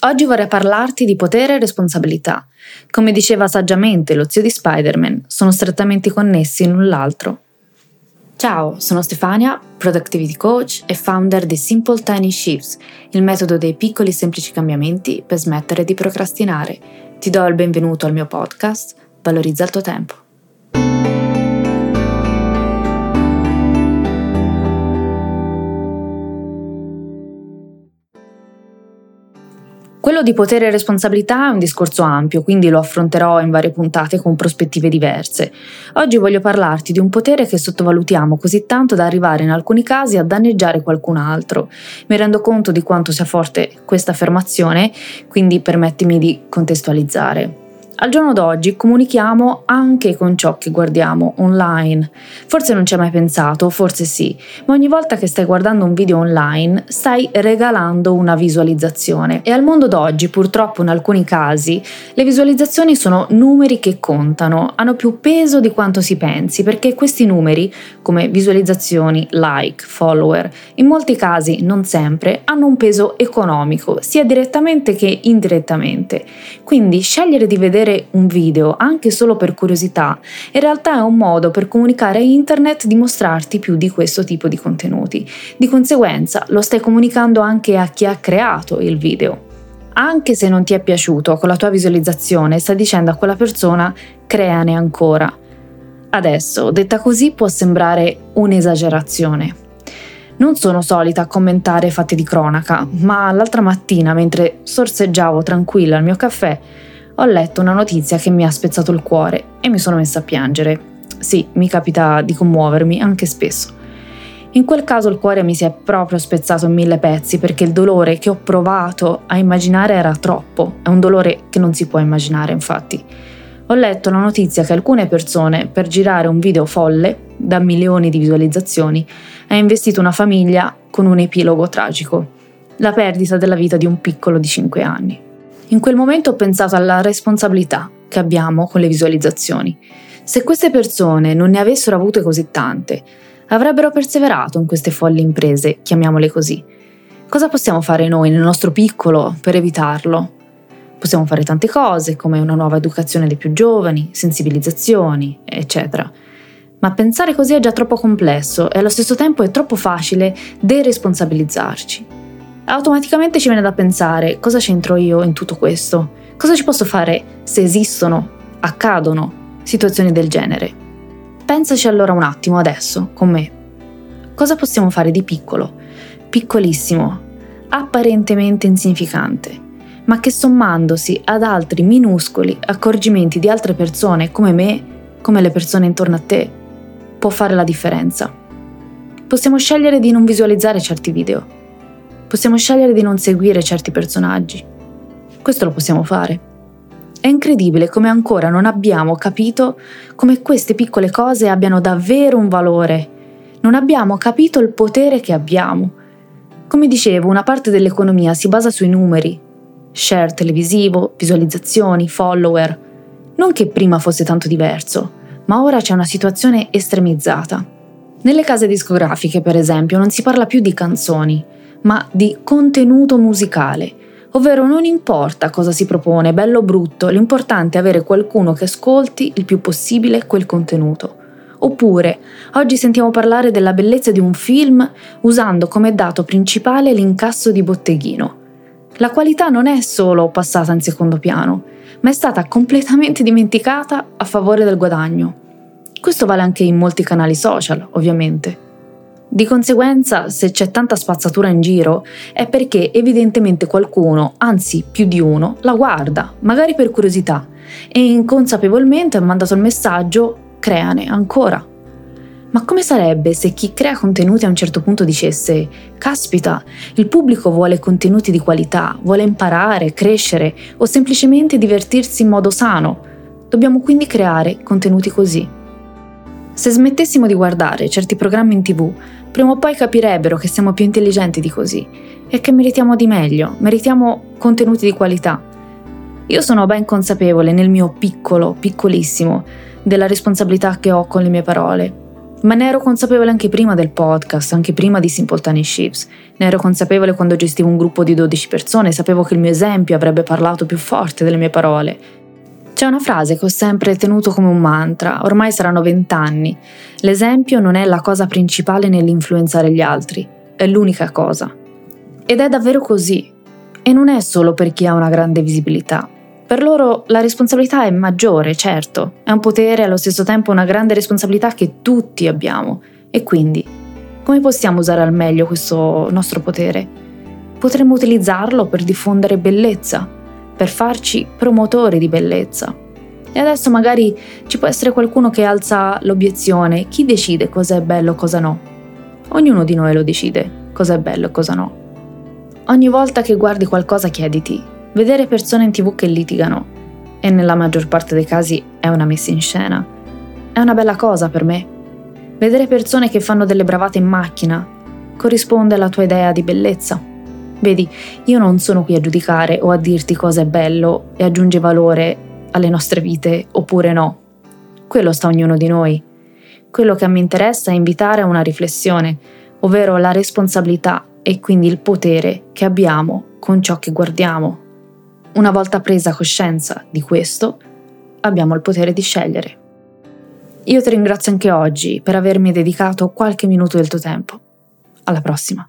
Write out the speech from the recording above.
Oggi vorrei parlarti di potere e responsabilità. Come diceva saggiamente lo zio di Spider-Man, sono strettamente connessi l'un l'altro. Ciao, sono Stefania, Productivity Coach e founder di Simple Tiny Shifts, il metodo dei piccoli semplici cambiamenti per smettere di procrastinare. Ti do il benvenuto al mio podcast, Valorizza il tuo tempo. Quello di potere e responsabilità è un discorso ampio, quindi lo affronterò in varie puntate con prospettive diverse. Oggi voglio parlarti di un potere che sottovalutiamo così tanto da arrivare in alcuni casi a danneggiare qualcun altro. Mi rendo conto di quanto sia forte questa affermazione, quindi permettimi di contestualizzare. Al giorno d'oggi comunichiamo anche con ciò che guardiamo online. Forse non ci hai mai pensato, forse sì, ma ogni volta che stai guardando un video online stai regalando una visualizzazione. E al mondo d'oggi, purtroppo in alcuni casi, le visualizzazioni sono numeri che contano, hanno più peso di quanto si pensi, perché questi numeri, come visualizzazioni, like, follower, in molti casi, non sempre, hanno un peso economico, sia direttamente che indirettamente. Quindi scegliere di vedere vedere un video anche solo per curiosità, in realtà è un modo per comunicare a internet di mostrarti più di questo tipo di contenuti. Di conseguenza lo stai comunicando anche a chi ha creato il video. Anche se non ti è piaciuto con la tua visualizzazione, stai dicendo a quella persona creane ancora. Adesso, detta così, può sembrare un'esagerazione. Non sono solita commentare fatti di cronaca, ma l'altra mattina, mentre sorseggiavo tranquilla al mio caffè, ho letto una notizia che mi ha spezzato il cuore e mi sono messa a piangere. Sì, mi capita di commuovermi anche spesso. In quel caso il cuore mi si è proprio spezzato in mille pezzi perché il dolore che ho provato a immaginare era troppo, è un dolore che non si può immaginare infatti. Ho letto la notizia che alcune persone, per girare un video folle, da milioni di visualizzazioni, ha investito una famiglia con un epilogo tragico, la perdita della vita di un piccolo di 5 anni. In quel momento ho pensato alla responsabilità che abbiamo con le visualizzazioni. Se queste persone non ne avessero avute così tante, avrebbero perseverato in queste folli imprese, chiamiamole così. Cosa possiamo fare noi nel nostro piccolo per evitarlo? Possiamo fare tante cose, come una nuova educazione dei più giovani, sensibilizzazioni, eccetera. Ma pensare così è già troppo complesso e allo stesso tempo è troppo facile deresponsabilizzarci automaticamente ci viene da pensare cosa c'entro io in tutto questo? Cosa ci posso fare se esistono, accadono situazioni del genere? Pensaci allora un attimo adesso con me. Cosa possiamo fare di piccolo, piccolissimo, apparentemente insignificante, ma che sommandosi ad altri minuscoli accorgimenti di altre persone come me, come le persone intorno a te, può fare la differenza? Possiamo scegliere di non visualizzare certi video Possiamo scegliere di non seguire certi personaggi. Questo lo possiamo fare. È incredibile come ancora non abbiamo capito come queste piccole cose abbiano davvero un valore. Non abbiamo capito il potere che abbiamo. Come dicevo, una parte dell'economia si basa sui numeri. Share televisivo, visualizzazioni, follower. Non che prima fosse tanto diverso, ma ora c'è una situazione estremizzata. Nelle case discografiche, per esempio, non si parla più di canzoni, ma di contenuto musicale, ovvero non importa cosa si propone, bello o brutto, l'importante è avere qualcuno che ascolti il più possibile quel contenuto. Oppure, oggi sentiamo parlare della bellezza di un film usando come dato principale l'incasso di botteghino. La qualità non è solo passata in secondo piano, ma è stata completamente dimenticata a favore del guadagno. Questo vale anche in molti canali social, ovviamente. Di conseguenza, se c'è tanta spazzatura in giro, è perché evidentemente qualcuno, anzi più di uno, la guarda, magari per curiosità, e inconsapevolmente ha mandato il messaggio creane ancora. Ma come sarebbe se chi crea contenuti a un certo punto dicesse, caspita, il pubblico vuole contenuti di qualità, vuole imparare, crescere o semplicemente divertirsi in modo sano? Dobbiamo quindi creare contenuti così. Se smettessimo di guardare certi programmi in tv, prima o poi capirebbero che siamo più intelligenti di così e che meritiamo di meglio, meritiamo contenuti di qualità. Io sono ben consapevole nel mio piccolo, piccolissimo, della responsabilità che ho con le mie parole ma ne ero consapevole anche prima del podcast, anche prima di Simple Tiny Ships. Ne ero consapevole quando gestivo un gruppo di 12 persone, sapevo che il mio esempio avrebbe parlato più forte delle mie parole. C'è una frase che ho sempre tenuto come un mantra, ormai saranno vent'anni. L'esempio non è la cosa principale nell'influenzare gli altri, è l'unica cosa. Ed è davvero così. E non è solo per chi ha una grande visibilità. Per loro la responsabilità è maggiore, certo, è un potere e allo stesso tempo una grande responsabilità che tutti abbiamo. E quindi, come possiamo usare al meglio questo nostro potere? Potremmo utilizzarlo per diffondere bellezza, per farci promotori di bellezza. E adesso magari ci può essere qualcuno che alza l'obiezione, chi decide cosa è bello e cosa no? Ognuno di noi lo decide, cosa è bello e cosa no. Ogni volta che guardi qualcosa chiediti, Vedere persone in tv che litigano, e nella maggior parte dei casi è una messa in scena, è una bella cosa per me. Vedere persone che fanno delle bravate in macchina corrisponde alla tua idea di bellezza. Vedi, io non sono qui a giudicare o a dirti cosa è bello e aggiunge valore alle nostre vite oppure no. Quello sta ognuno di noi. Quello che mi interessa è invitare a una riflessione, ovvero la responsabilità e quindi il potere che abbiamo con ciò che guardiamo. Una volta presa coscienza di questo, abbiamo il potere di scegliere. Io ti ringrazio anche oggi per avermi dedicato qualche minuto del tuo tempo. Alla prossima.